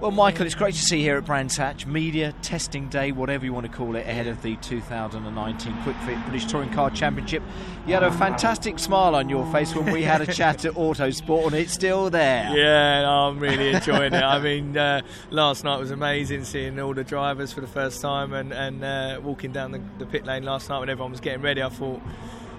Well, Michael, it's great to see you here at Brands Hatch Media Testing Day, whatever you want to call it, ahead of the 2019 Kwik Fit British Touring Car Championship. You had a fantastic smile on your face when we had a chat at Autosport, and it's still there. Yeah, I'm really enjoying it. I mean, uh, last night was amazing seeing all the drivers for the first time and, and uh, walking down the, the pit lane last night when everyone was getting ready. I thought,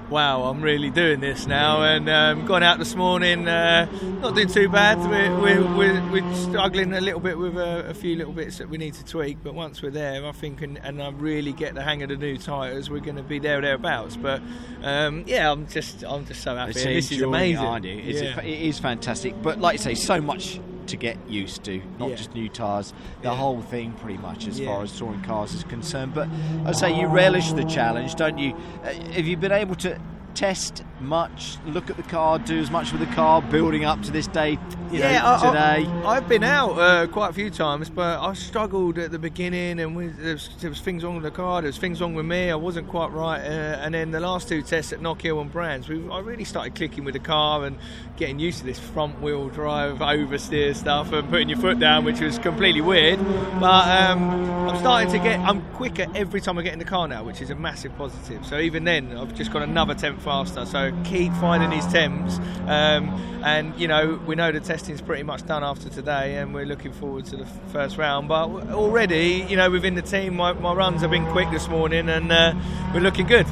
wow, I'm really doing this now. And um, gone out this morning, uh, not doing too bad. We're, we're, we're, we're struggling a little bit with a, a, few little bits that we need to tweak, but once we're there, I think, and, and I really get the hang of the new tyres, we're going to be there or thereabouts. But um, yeah, I'm just I'm just so happy. This is amazing. It, it's yeah. a, it is fantastic. But like you say, so much to get used to, not Yeah. just new tyres, the Yeah. whole thing pretty much as Yeah. far as touring cars is concerned. But I say you relish the challenge, don't you? Uh, have you been able to test much, look at the car, do as much with the car, building up to this day, you know, I- today? I, have been out uh, quite a few times, but I struggled at the beginning, and we, there, was, there was things wrong with the car. There was things wrong with me. I wasn't quite right, uh, and then the last two tests at Knockhill and Brands, we I really started clicking with the car and getting used to this front wheel drive oversteer stuff and putting your foot down, which was completely weird. But um, I'm starting to get. I'm quicker every time I get in the car now, which is a massive positive. So even then, I've just got another tenth faster. So keep finding these temps, um, and you know we know the testing's pretty much done after today, and we're looking forward to the first round. But already, you know, within the team, my, my runs have been quick this morning, and uh, we're looking good.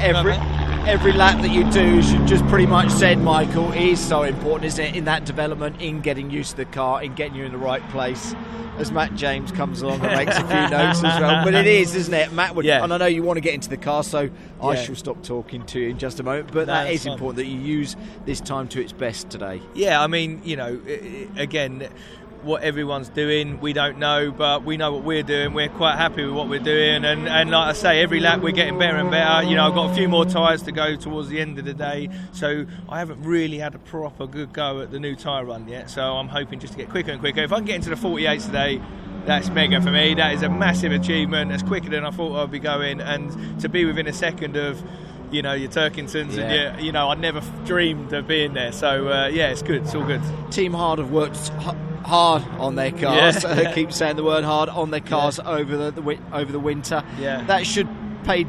every every lap that you do, as you just pretty much said, Michael, is so important, isn't it? In that development, in getting used to the car, in getting you in the right place. As Matt James comes along and makes a few notes as well, but it is, isn't it? Matt would, Yeah. and I know you want to get into the car, so I shall stop talking to you in just a moment. But No, that's is fine. important that you use this time to its best today. Yeah, I mean, you know, again, what everyone's doing, we don't know, but we know what we're doing. We're quite happy with what we're doing, and, and like I say, every lap we're getting better and better. You know, I've got a few more tyres to go towards the end of the day, so I haven't really had a proper good go at the new tyre run yet. So I'm hoping just to get quicker and quicker. If I can get into the 48s today. That's mega for me. That is a massive achievement. It's quicker than I thought I'd be going, and to be within a second of, you know, your Turkingtons Yeah. and your, you know, I never f- dreamed of being there. So uh, yeah, it's good. It's all good. Team Hard have worked hard on their cars. Yeah. Keep saying the word hard on their cars over the, the over the winter. Yeah. that should pay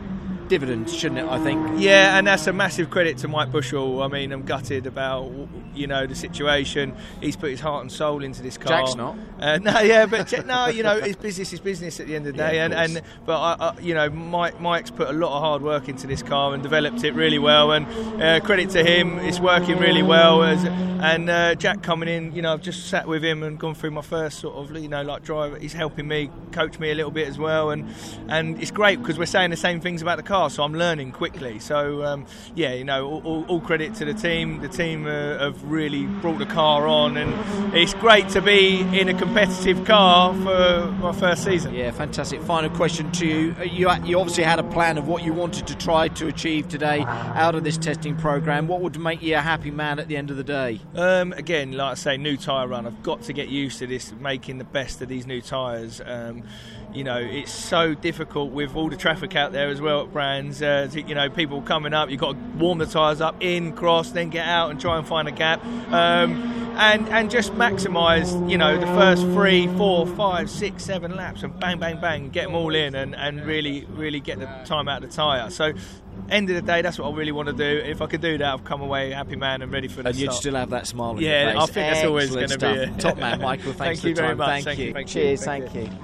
dividends, shouldn't it? I think. Yeah, and that's a massive credit to Mike Bushell. I mean, I'm gutted about you know the situation. He's put his heart and soul into this car. Jack's not. Uh, no, yeah, but no, you know, his business is business at the end of the day, Yeah, of and, and but I, I, you know, Mike Mike's put a lot of hard work into this car and developed it really well. And uh, credit to him, it's working really well. As, and uh, Jack coming in, you know, I've just sat with him and gone through my first sort of you know like drive. He's helping me, coach me a little bit as well, and and it's great because we're saying the same things about the car, so I'm learning quickly. So um, yeah, you know, all, all, all credit to the team. The team uh, have really brought the car on, and it's great to be in a competitive car for my first season. Yeah, fantastic. Final question to you. Uh, You, you obviously had a plan of what you wanted to try to achieve today out of this testing program. What would make you a happy man at the end of the day? Um, again, like I say, new tyre run. I've got to get used to this, making the best of these new tyres. Um, you know, it's so difficult with all the traffic out there as well at brands. Uh, to- you know, people coming up, you've got to warm the tyres up, in, cross, then get out and try and find a gap. Um, and, and just maximise, you know, the first three, four, five, six, seven laps and bang, bang, bang, get them all in and, and really, really get the time out of the tyre. So, end of the day, that's what I really want to do. If I could do that, I've come away happy man and ready for the And you'd still have that smile on Yeah, your face. I think that's always Excellent gonna be it. Top man, Michael. Thanks Thank for you the very time. much. Thank, Thank you. you. Cheers. Thank Thank you.